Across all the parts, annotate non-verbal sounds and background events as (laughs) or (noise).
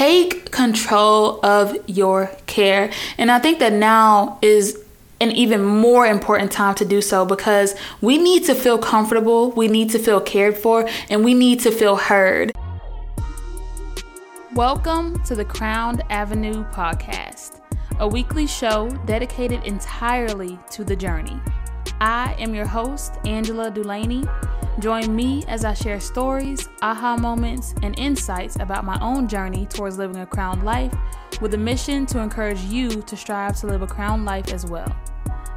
take control of your care. And I think that now is an even more important time to do so because we need to feel comfortable, we need to feel cared for, and we need to feel heard. Welcome to the Crowned Avenue podcast, a weekly show dedicated entirely to the journey. I am your host, Angela Dulaney. Join me as I share stories, aha moments, and insights about my own journey towards living a crowned life with a mission to encourage you to strive to live a crowned life as well.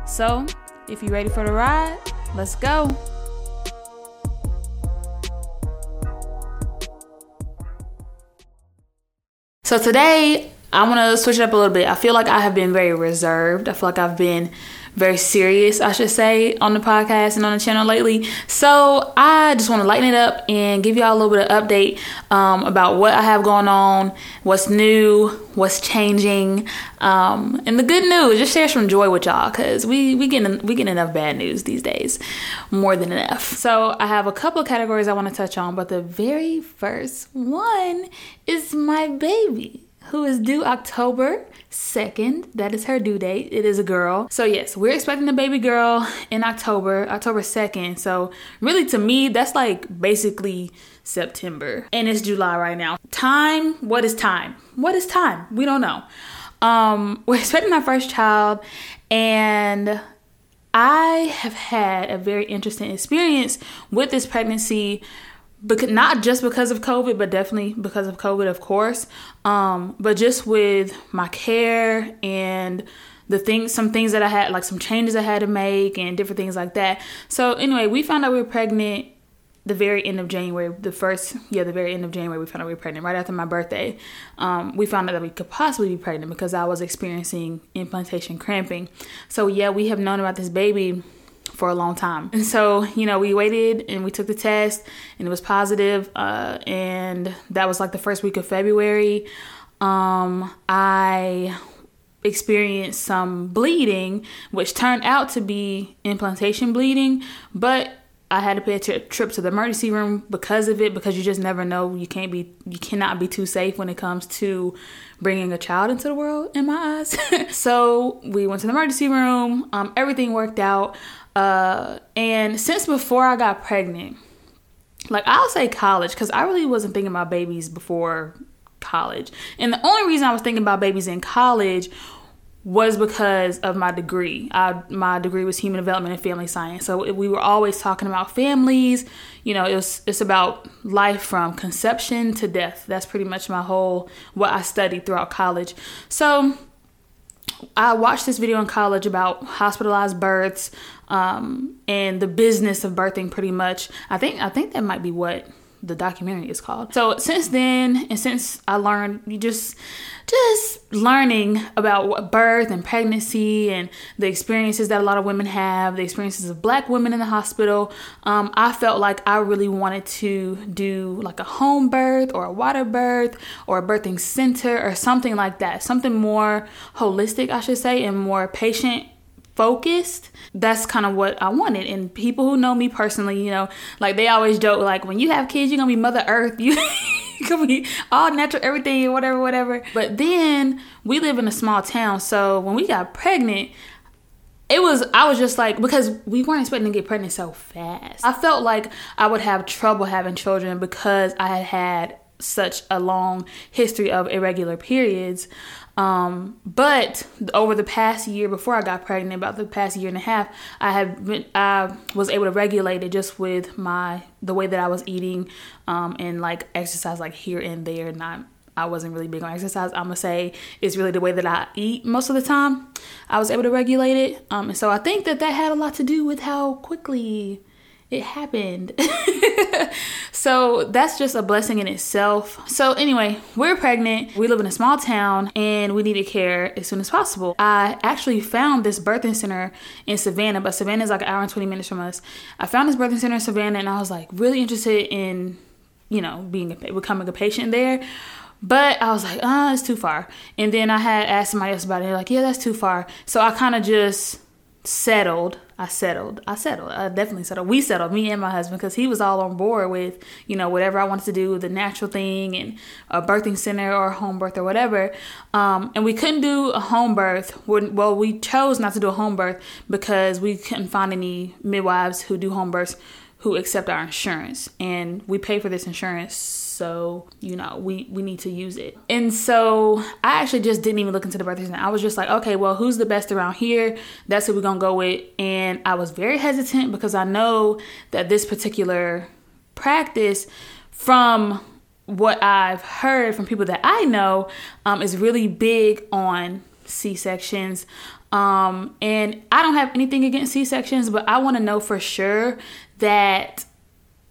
So, if you're ready for the ride, let's go. So, today I want to switch it up a little bit. I feel like I have been very reserved. I feel like I've been very serious, I should say, on the podcast and on the channel lately. So I just want to lighten it up and give y'all a little bit of update um, about what I have going on, what's new, what's changing, um, and the good news. Just share some joy with y'all because we we getting we getting enough bad news these days, more than enough. So I have a couple of categories I want to touch on, but the very first one is my baby who is due October 2nd. That is her due date. It is a girl. So, yes, we're expecting a baby girl in October, October 2nd. So, really, to me, that's like basically September. And it's July right now. Time, what is time? What is time? We don't know. Um, (laughs) we're expecting our first child, and I have had a very interesting experience with this pregnancy because not just because of COVID, but definitely because of COVID, of course. Um, but just with my care and the things, some things that I had, like some changes I had to make and different things like that. So anyway, we found out we were pregnant the very end of January, the first, yeah, the very end of January, we found out we were pregnant right after my birthday. Um, we found out that we could possibly be pregnant because I was experiencing implantation cramping. So yeah, we have known about this baby for a long time. And so, you know, we waited and we took the test and it was positive, uh, and that was like the first week of February. Um, I experienced some bleeding, which turned out to be implantation bleeding, but I had to pay a t- trip to the emergency room because of it because you just never know. You can't be you cannot be too safe when it comes to bringing a child into the world in my eyes. (laughs) so we went to the emergency room. Um, everything worked out. Uh, and since before I got pregnant, like I'll say college, because I really wasn't thinking about babies before college. And the only reason I was thinking about babies in college was because of my degree. I, my degree was human development and family science. So we were always talking about families. You know, it was, it's about life from conception to death. That's pretty much my whole what I studied throughout college. So I watched this video in college about hospitalized births um, and the business of birthing. Pretty much, I think I think that might be what the documentary is called. So since then, and since I learned, you just just learning about birth and pregnancy and the experiences that a lot of women have, the experiences of black women in the hospital, um, I felt like I really wanted to do like a home birth or a water birth or a birthing center or something like that, something more holistic, I should say, and more patient focused that's kind of what i wanted. And people who know me personally you know like they always joke like when you have kids you're gonna be mother earth. (laughs) You gonna be all natural everything whatever whatever. But then we live in a small town so when we got pregnant it was i was just like because we weren't expecting to get pregnant so fast. I felt like i would have trouble having children because i had had such a long history of irregular periods um, but over the past year, before I got pregnant, about the past year and a half, I have been, I was able to regulate it just with my the way that I was eating, um, and like exercise like here and there. Not I wasn't really big on exercise. I'm gonna say it's really the way that I eat most of the time. I was able to regulate it, um, and so I think that that had a lot to do with how quickly it happened. (laughs) so that's just a blessing in itself. So, anyway, we're pregnant. We live in a small town and we needed care as soon as possible. I actually found this birthing center in Savannah, but Savannah is like an hour and 20 minutes from us. I found this birthing center in Savannah and I was like really interested in, you know, being a, becoming a patient there. But I was like, ah, oh, it's too far. And then I had asked somebody else about it. They're like, yeah, that's too far. So I kind of just settled. I settled. I settled. I definitely settled. We settled, me and my husband, because he was all on board with, you know, whatever I wanted to do, the natural thing and a birthing center or home birth or whatever. Um, and we couldn't do a home birth. Well, we chose not to do a home birth because we couldn't find any midwives who do home births who accept our insurance. And we pay for this insurance so you know we we need to use it. And so i actually just didn't even look into the birth center i was just like okay well who's the best around here? That's who we're gonna go with. And i was very hesitant because i know that this particular practice from what i've heard from people that i know um, is really big on c-sections. Um, and i don't have anything against c-sections but i want to know for sure that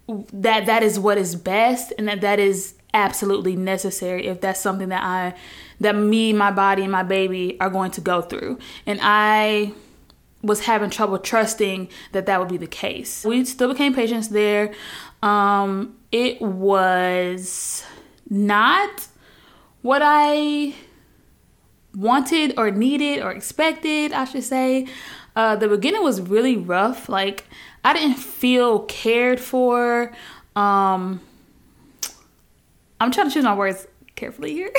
that that is what is best and that that is absolutely necessary if that's something that I that me, my body and my baby are going to go through. And I was having trouble trusting that that would be the case. We still became patients there. Um it was not what I wanted or needed or expected, I should say. Uh, the beginning was really rough. Like I didn't feel cared for. Um, I'm trying to choose my words carefully here. (laughs)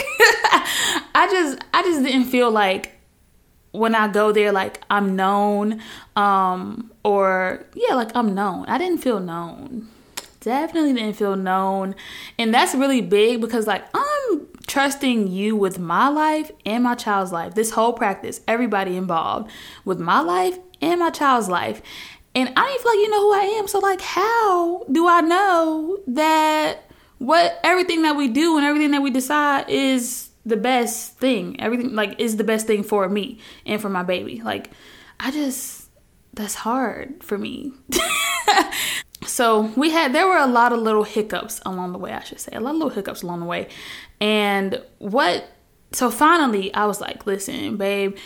I just I just didn't feel like when I go there like I'm known um or yeah like I'm known. I didn't feel known. Definitely didn't feel known. And that's really big because like I'm trusting you with my life and my child's life. This whole practice, everybody involved with my life and my child's life. And I don't feel like you know who I am. So like how do I know that what everything that we do and everything that we decide is the best thing? Everything like is the best thing for me and for my baby. Like I just that's hard for me. (laughs) so we had there were a lot of little hiccups along the way, I should say. A lot of little hiccups along the way. And what so finally I was like, listen, babe,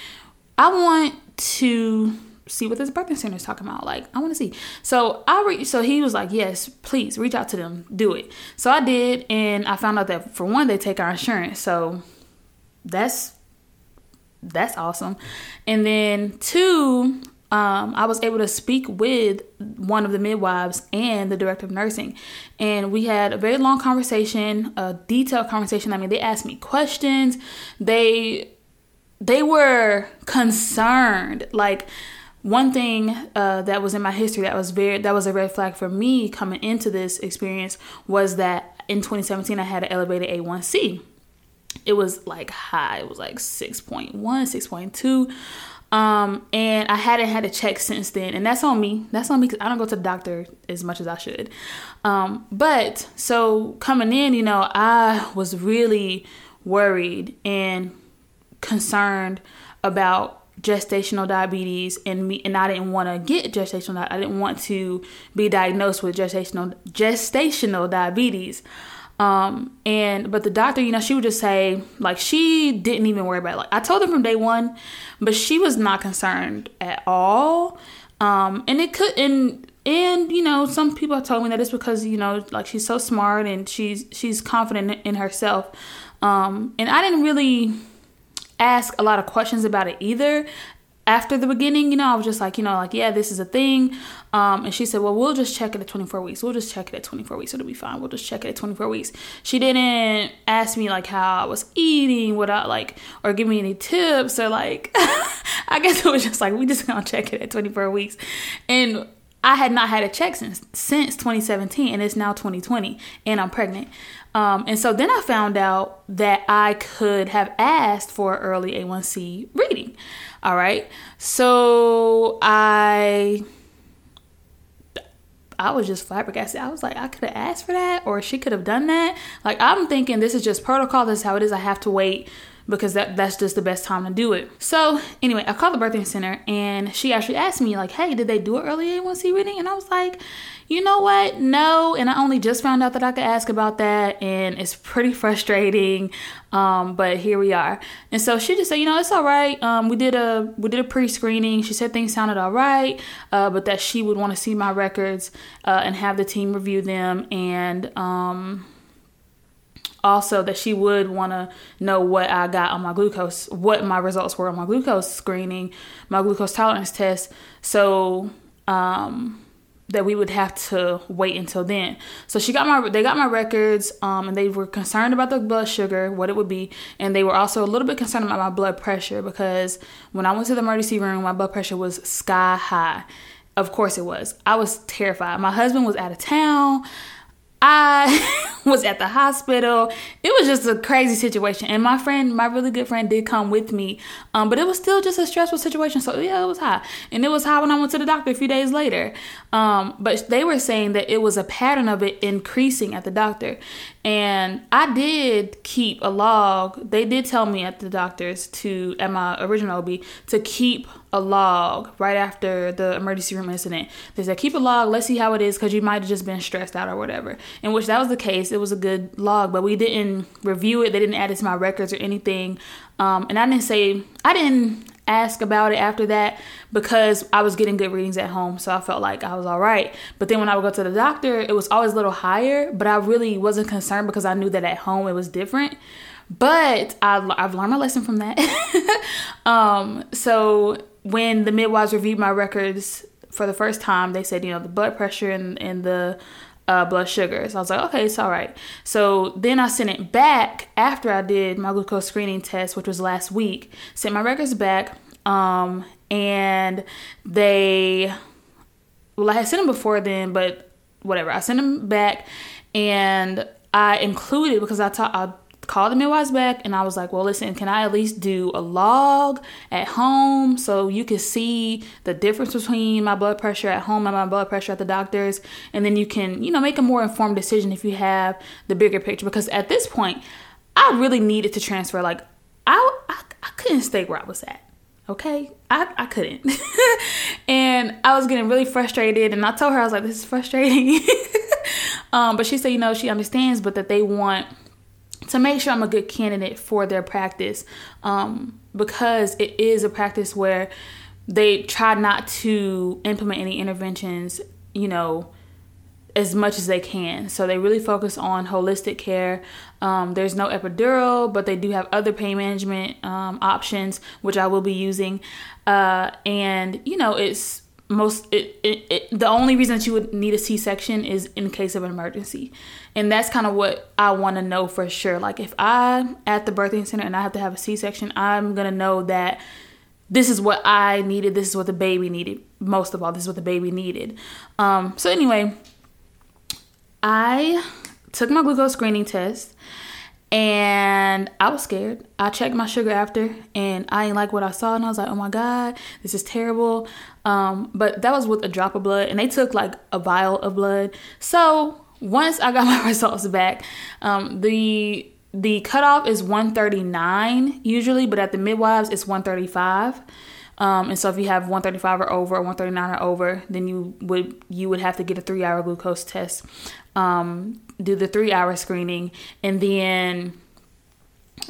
I want to see what this birthing center is talking about. Like, I want to see. So I re- so he was like, yes, please reach out to them, do it. So I did, and I found out that for one, they take our insurance. So that's that's awesome. And then two, um, I was able to speak with one of the midwives and the director of nursing, and we had a very long conversation, a detailed conversation. I mean, they asked me questions. They they were concerned, like one thing uh, that was in my history that was very that was a red flag for me coming into this experience was that in 2017 I had an elevated A1C. It was like high. It was like 6.1, 6.2. Um, and I hadn't had a check since then, and that's on me. That's on me because I don't go to the doctor as much as I should. Um, but so coming in, you know, I was really worried and concerned about gestational diabetes and me and I didn't want to get gestational I didn't want to be diagnosed with gestational gestational diabetes um and but the doctor you know she would just say like she didn't even worry about it. like I told her from day 1 but she was not concerned at all. Um and it could and and you know some people have told me that it's because you know like she's so smart and she's she's confident in herself. Um and I didn't really ask a lot of questions about it either after the beginning, you know, I was just like, you know, like, yeah, this is a thing. Um, and she said, well, we'll just check it at 24 weeks. We'll just check it at 24 weeks. It'll be fine. We'll just check it at 24 weeks. She didn't ask me like how I was eating, what I like, or give me any tips or like, (laughs) I guess it was just like, we just gonna check it at 24 weeks. And I had not had a check since since 2017, and it's now 2020, and I'm pregnant. Um, and so then I found out that I could have asked for an early A1C reading. All right. So I I was just flabbergasted. I was like, I could have asked for that, or she could have done that. Like, I'm thinking this is just protocol. This is how it is. I have to wait because that that's just the best time to do it. So anyway, I called the birthing center and she actually asked me like, "Hey, did they do an early A1C reading?" And I was like, "You know what? No." And I only just found out that I could ask about that, and it's pretty (laughs) frustrating. Um, but here we are. And so she just said, "You know, it's all right. Um, we did a we did a pre-screening. She said things sounded all right, uh, but that she would want to see my records uh, and have the team review them and." Um, also that she would want to know what I got on my glucose, what my results were on my glucose screening, my glucose tolerance test. So, um, that we would have to wait until then. So she got my they got my records um, and they were concerned about the blood sugar, what it would be, and they were also a little bit concerned about my blood pressure because when I went to the emergency room, my blood pressure was sky high. Of course it was. I was terrified. My husband was out of town. I (laughs) was at the hospital. It was just a crazy situation. And my friend, my really good friend, did come with me. Um, but it was still just a stressful situation. So yeah, it was high. And it was high when I went to the doctor a few days later. Um, but they were saying that it was a pattern of it increasing at the doctor. And I did keep a log. They did tell me at the doctor's to at my original OB to keep a log right after the emergency room incident. They said keep a log. Let's see how it is because you might have just been stressed out or whatever. In which that was the case. It was a good log, but we didn't review it. They didn't add it to my records or anything. Um, and I didn't say I didn't ask about it after that because I was getting good readings at home, so I felt like I was all right. But then when I would go to the doctor, it was always a little higher, but I really wasn't concerned because I knew that at home it was different. But I, I've learned my lesson from that. (laughs) um, so when the midwives reviewed my records for the first time, they said, you know, the blood pressure and, and the uh, blood sugar. So I was like, okay, it's all right. So then I sent it back after I did my glucose screening test, which was last week. Sent my records back, um, and they, well, I had sent them before then, but whatever. I sent them back, and I included because I taught. I called the midwives back and I was like, well, listen, can I at least do a log at home so you can see the difference between my blood pressure at home and my blood pressure at the doctor's? And then you can, you know, make a more informed decision if you have the bigger picture. Because at this point, I really needed to transfer. Like, I, I, I couldn't stay where I was at. Okay, I, I couldn't. (laughs) and I was getting really frustrated. And I told her, I was like, this is frustrating. (laughs) um, but she said, you know, she understands, but that they want to make sure I'm a good candidate for their practice um, because it is a practice where they try not to implement any interventions, you know, as much as they can. So they really focus on holistic care. Um, there's no epidural, but they do have other pain management um, options, which I will be using. Uh, and, you know, it's most it, it, it, the only reason that you would need a c-section is in case of an emergency. And that's kind of what i want to know for sure. Like if i'm at the birthing center and i have to have a c-section i'm gonna know that this is what i needed this is what the baby needed most of all this is what the baby needed. Um, so anyway i took my glucose screening test and I was scared. I checked my sugar after, and I didn't like what I saw, and I was like, "Oh my god, this is terrible." Um, but that was with a drop of blood, and they took like a vial of blood. So once I got (laughs) my results back, um, the the cutoff is 139 usually, but at the midwives it's 135. Um, and so if you have 135 or over or 139 or over, then you would you would have to get a three hour glucose test, um, do the three hour screening, and then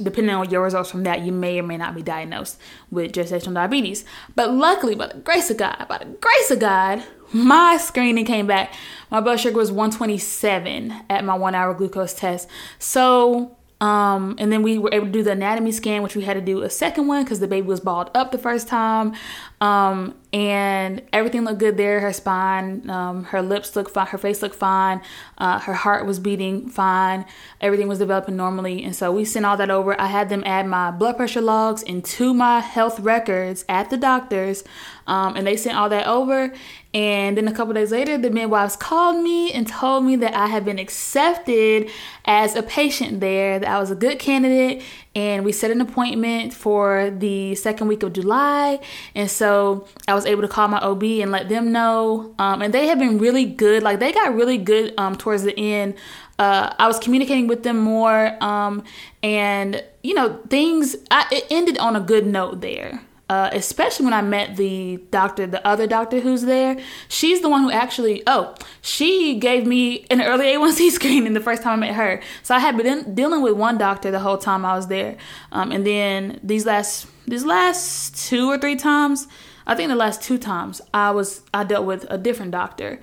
depending on your results from that, you may or may not be diagnosed with gestational diabetes. But luckily, by the grace of God, by the grace of God, my screening came back. My blood sugar was 127 at my one hour glucose test. So um, and then we were able to do the anatomy scan, which we had to do a second one because the baby was balled up the first time. Um, and everything looked good there. Her spine, um, her lips looked fine, her face looked fine, uh, her heart was beating fine, everything was developing normally. And so we sent all that over. I had them add my blood pressure logs into my health records at the doctor's, um, and they sent all that over. And then a couple days later, the midwives called me and told me that I had been accepted as a patient there, that I was a good candidate, and we set an appointment for the second week of July. And so I was able to call my OB and let them know. Um, and they have been really good. Like they got really good um, towards the end. Uh, I was communicating with them more, um, and you know things. I, it ended on a good note there. Uh, especially when I met the doctor, the other doctor who's there. She's the one who actually, oh, she gave me an early (laughs) A1C screening the first time I met her. So I had been dealing with one doctor the whole time I was there. Um, and then these last, these last two or three times, I think the last two times I was I dealt with a different doctor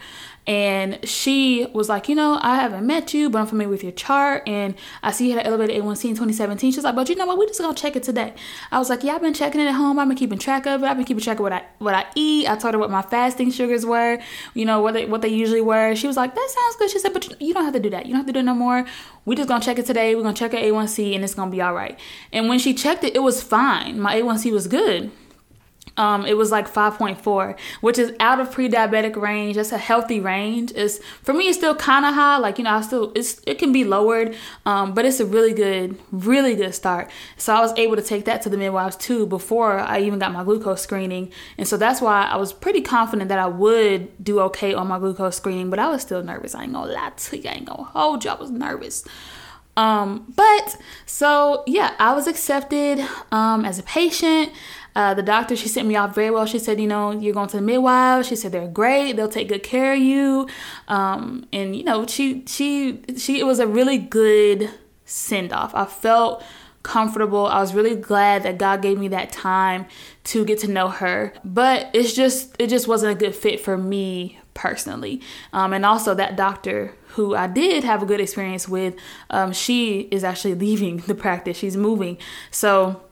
and she was like, you know, I haven't met you, but I'm familiar with your chart, and I see you had an elevated A1C in 2017. She's like, but you know what? We just gonna check it today. I was like, yeah, I've been checking it at home. I've been keeping track of it. I've been keeping track of what I what I eat. I told her what my fasting sugars were, you know, what they what they usually were. She was like, that sounds good. She said, but you don't have to do that. You don't have to do it no more. We just gonna check it today. We're gonna check her A1C, and it's gonna be all right. And when she checked it, it was fine. My A1C was good. Um, it was like 5.4, which is out of pre-diabetic range. That's a healthy range. It's for me, it's still kind of high. Like you know, I still it's it can be lowered, um, but it's a really good, really good start. So I was able to take that to the midwives too before I even got my glucose screening, and so that's why I was pretty confident that I would do okay on my glucose screening. But I was still nervous. I ain't gonna lie to you. I ain't gonna hold you. I was nervous. Um, but so yeah, I was accepted um, as a patient. Uh, the doctor, she sent me off very well. She said, you know, you're going to the midwife. She said they're great. They'll take good care of you. Um, and you know, she she she it was a really good send off. I felt comfortable. I was really glad that God gave me that time to get to know her. But it's just it just wasn't a good fit for me personally. Um, and also that doctor who I did have a good experience with, um, she is actually (laughs) leaving the practice. She's moving. So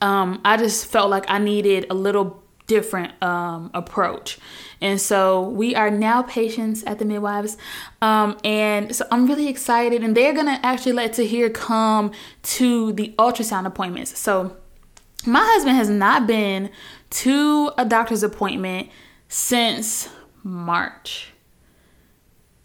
um, I just felt like I needed a little different um, approach. And so we are now patients at the midwives. Um, and so I'm really excited. And they're going to actually let Tahir come to the ultrasound appointments. So my husband has not been to a doctor's appointment since March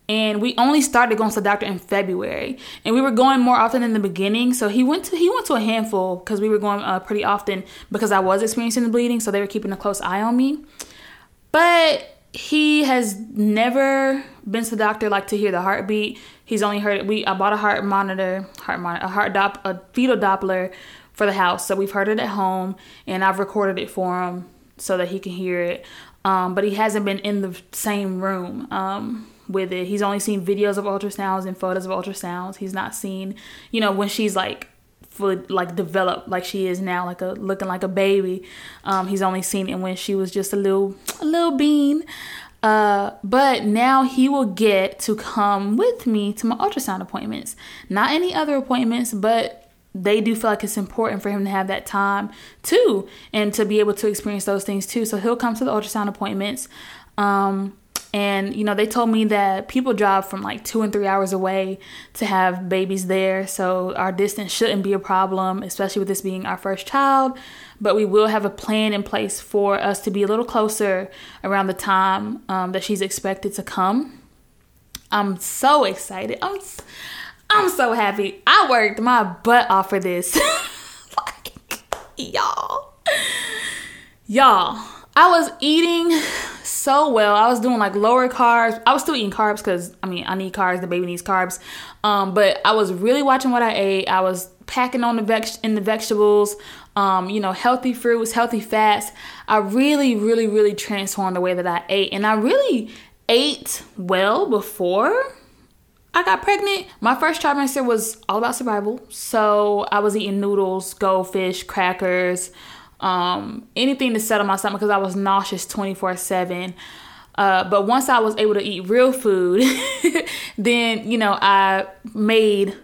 and we only started going to the doctor in February, and we were going more often in the beginning. So he went to he went to a handful because we were going uh, pretty often because I was experiencing the bleeding, so they were keeping a close eye on me. But he has never been to the doctor like to hear the heartbeat. He's only heard. We I bought a heart monitor, heart monitor, a heart dop, a fetal Doppler for the house, so we've heard it at home, and I've recorded it for him so that he can hear it. Um, but he hasn't been in the same room. Um, with it. He's only seen videos of ultrasounds and photos of ultrasounds. He's not seen, you know, when she's like fully like developed like she is now, like a looking like a baby. Um, he's only seen it when she was just a little a little bean. Uh, but now he will get to come with me to my ultrasound appointments. Not any other appointments, but they do feel like it's important for him to have that time too and to be able to experience those things too. So he'll come to the ultrasound appointments. Um, and, you know, they told me that people drive from like two and three hours away to have babies there. So our distance shouldn't be a problem, especially with this being our first child. But we will have a plan in place for us to be a little closer around the time um, that she's expected to come. I'm so excited. I'm, I'm so happy. I worked my butt off for this. (laughs) like, y'all. Y'all, I was eating so well. I was doing like lower carbs. I was still eating carbs because I mean I need carbs. The baby needs carbs. Um, but I was really watching what I ate. I was packing on the vex in the vegetables. Um, you know, healthy fruits, healthy fats. I really, really, really transformed the way that I ate, and I really ate well before I got pregnant. My first trimester was all about survival. So I was eating noodles, goldfish, crackers um, anything to settle my stomach because I was nauseous 24 7. Uh, but once I was able to eat real food, (laughs) then, you know, I made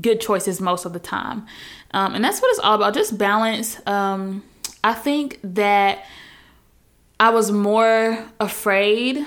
good choices most of the time. Um, and that's what it's all about just balance. Um, I think that I was more afraid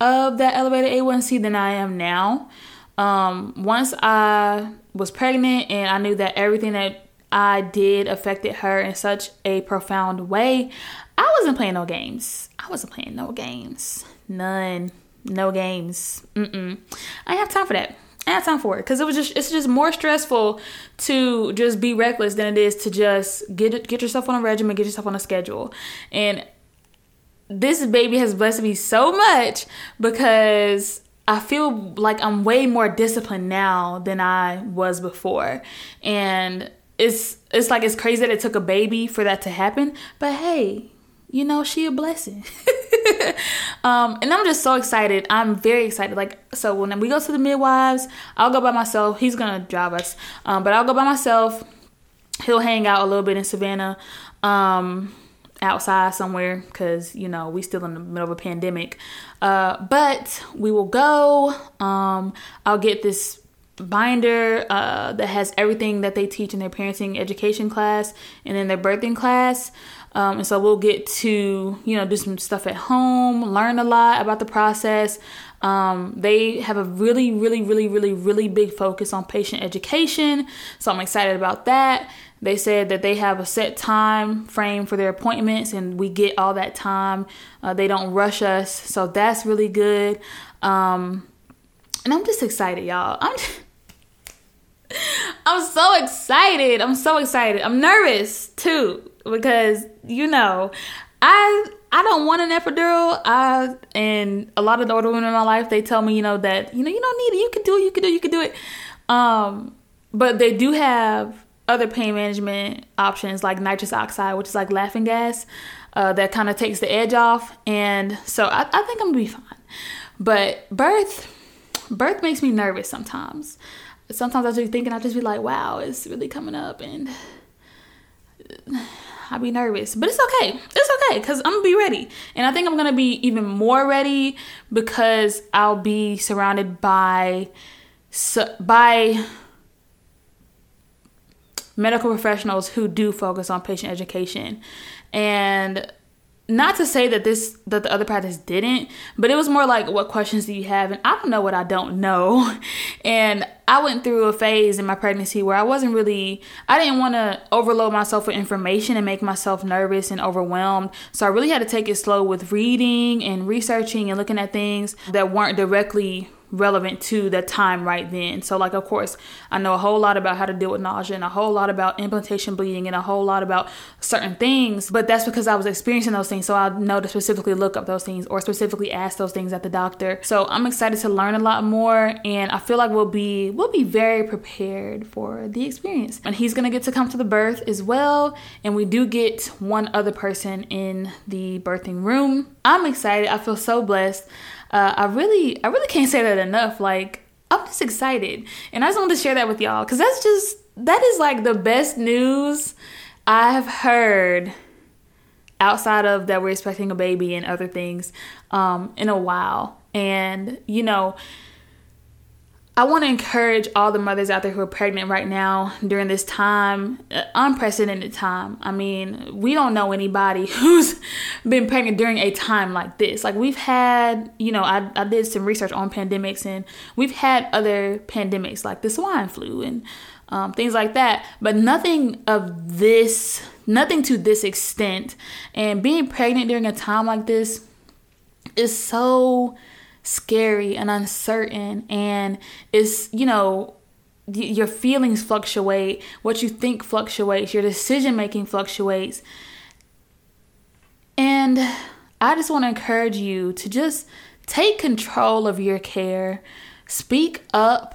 of that elevated A1C than I am now. Um, once I was pregnant and I knew that everything that I did affected her in such a profound way. I wasn't playing no games. I wasn't playing no games. None. No games. Mm-mm. I have time for that. I have time for it because it was just it's just more stressful to just be reckless than it is to just get get yourself on a regimen, get yourself on a schedule. And this baby has blessed me so much because I feel like I'm way more disciplined now than I was before. And it's it's like it's crazy that it took a baby for that to happen. But hey, you know, she a blessing. (laughs) um, and I'm just so excited. I'm very excited. Like, so when we go to the midwives, I'll go by myself. He's gonna drive us, um, but I'll go by myself. He'll hang out a little bit in Savannah. Um, outside somewhere because you know we still in the middle of a pandemic. Uh, but we will go. Um, I'll get this binder uh, that has everything that they teach in their parenting education class and in their birthing class. Um, and so we'll get to, you know, do some stuff at home, learn a lot about the process. Um, they have a really, really, really, really, really big focus on patient education. So I'm excited about that. They said that they have a set time frame for their appointments and we get all that time. Uh, they don't rush us. So that's really good. Um, and I'm just excited, y'all. I'm. (laughs) Just, I'm so excited. I'm so excited. I'm nervous too because you know, I I don't want an epidural. I and a lot of the older women in my life they tell me, you know, that you know you don't need it. You can do it. You can do. It, you can do it. Um, but they do have other pain management options like nitrous oxide, which is like laughing gas, uh, that kind of takes the edge off. And so I, I think I'm gonna be fine. But birth, birth makes me nervous sometimes sometimes I just thinking I just be like, wow, it's really coming up, and I'll be nervous, but it's okay. It's okay because I'm gonna be ready, and I think I'm gonna be even more ready because I'll be surrounded by by medical professionals who do focus on patient education, and not to say that this that the other practice didn't but it was more like what questions do you have? And i don't know what i don't know. (laughs) And i went through a phase in my pregnancy where i wasn't really i didn't want to overload myself with information and make myself nervous and overwhelmed. So i really had to take it slow with reading and researching and looking at things that weren't directly relevant to the time right then. So, like, of course, I know a whole lot about how to deal with nausea and a whole lot about implantation bleeding and a whole lot about certain things, but that's because I was experiencing those things. So, I know to specifically look up those things or specifically ask those things at the doctor. So, I'm excited to learn a lot more and I feel like we'll be we'll be very prepared for the experience. And he's to get to come to the birth as well, and we do get one other person in the birthing room. I'm excited. I feel so blessed uh, I really, I really can't say that enough. Like, I'm just excited, and I just wanted to share that with y'all because that's just that is like the best news I've heard outside of that we're expecting a baby and other things um, in a while. And you know, I want to encourage all the mothers out there who are pregnant right now during this time, uh, unprecedented time. I mean, we don't know anybody (laughs) who's been pregnant during a time like this. Like, we've had, you know, I, I did some research on pandemics, and we've had other pandemics like the swine flu and um, things like that, but nothing of this, nothing to this extent. And being pregnant during a time like this is so scary and uncertain and it's you know your feelings fluctuate what you think fluctuates your decision making fluctuates. And i just want to encourage you to just take control of your care. Speak up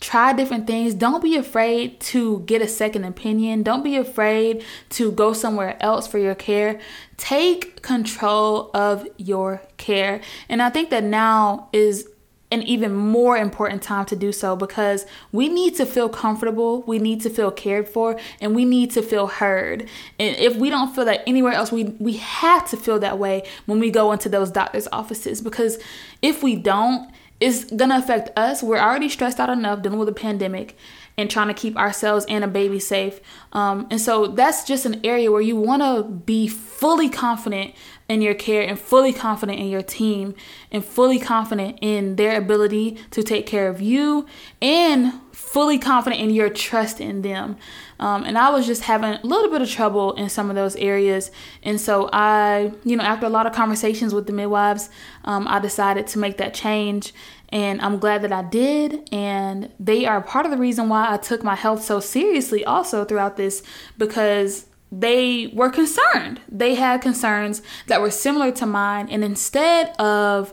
try different things. Don't be afraid to get a second opinion. Don't be afraid to go somewhere else for your care. Take control of your care. And I think that now is an even more important time to do so because we need to feel comfortable, we need to feel cared for, and we need to feel heard. And if we don't feel that anywhere else, we we have to feel that way when we go into those doctors' offices because if we don't, it's gonna affect us. We're already stressed out enough dealing with a pandemic and trying to keep ourselves and a baby safe. Um, and so that's just an area where you want to be fully confident in your care and fully confident in your team and fully confident in their ability to take care of you and fully confident in your trust in them. Um, and I was just having a little bit of trouble in some of those areas. And so I, you know, after a lot of conversations with the midwives, um, I decided to make that change. And I'm glad that I did. And they are part of the reason why I took my health so seriously also throughout this because they were concerned. They had concerns that were similar to mine. And instead of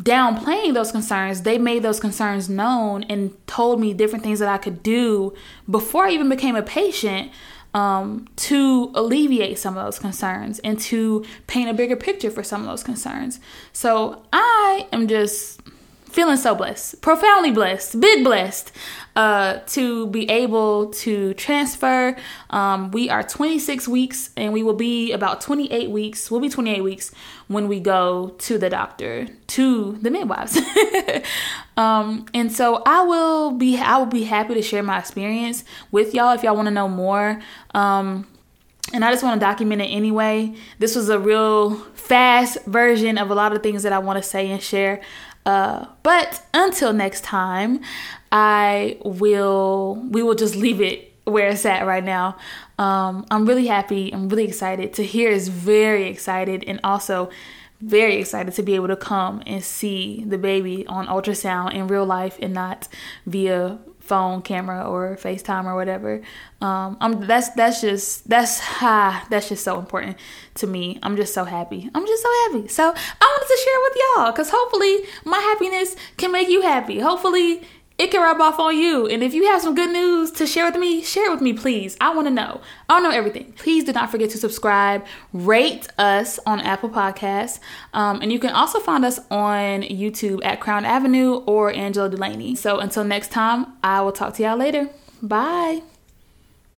downplaying those concerns, they made those concerns known and told me different things that I could do before I even became a patient um, to alleviate some of those concerns and to paint a bigger picture for some of those concerns. So I am just feeling so blessed, profoundly blessed, big blessed uh, to be able to transfer. Um, we are 26 weeks and we will be about 28 weeks. We'll be 28 weeks when we go to the doctor, to the midwives. (laughs) um, and so I will be I will be happy to share my experience with y'all if y'all want to know more. Um, and I just want to document it anyway. This was a real fast version of a lot of things that I want to say and share. Uh, but until next time, I will we will just leave it where it's at right now. Um, I'm really happy. I'm really excited. Tahir is very excited and also very excited to be able to come and see the baby on ultrasound in real life and not via phone camera or FaceTime or whatever. Um, I'm that's that's just that's ha that's just so important to me. I'm just so happy. I'm just so happy. So I wanted to share with y'all because hopefully my happiness can make you happy. Hopefully it can rub off on you. And if you have some good news to share with me, share it with me, please. I want to know. I don't know everything. Please do not forget to subscribe, rate us on Apple Podcasts, um, and you can also find us on YouTube at Crown Avenue or Angela Delaney. So until next time, I will talk to y'all later. Bye.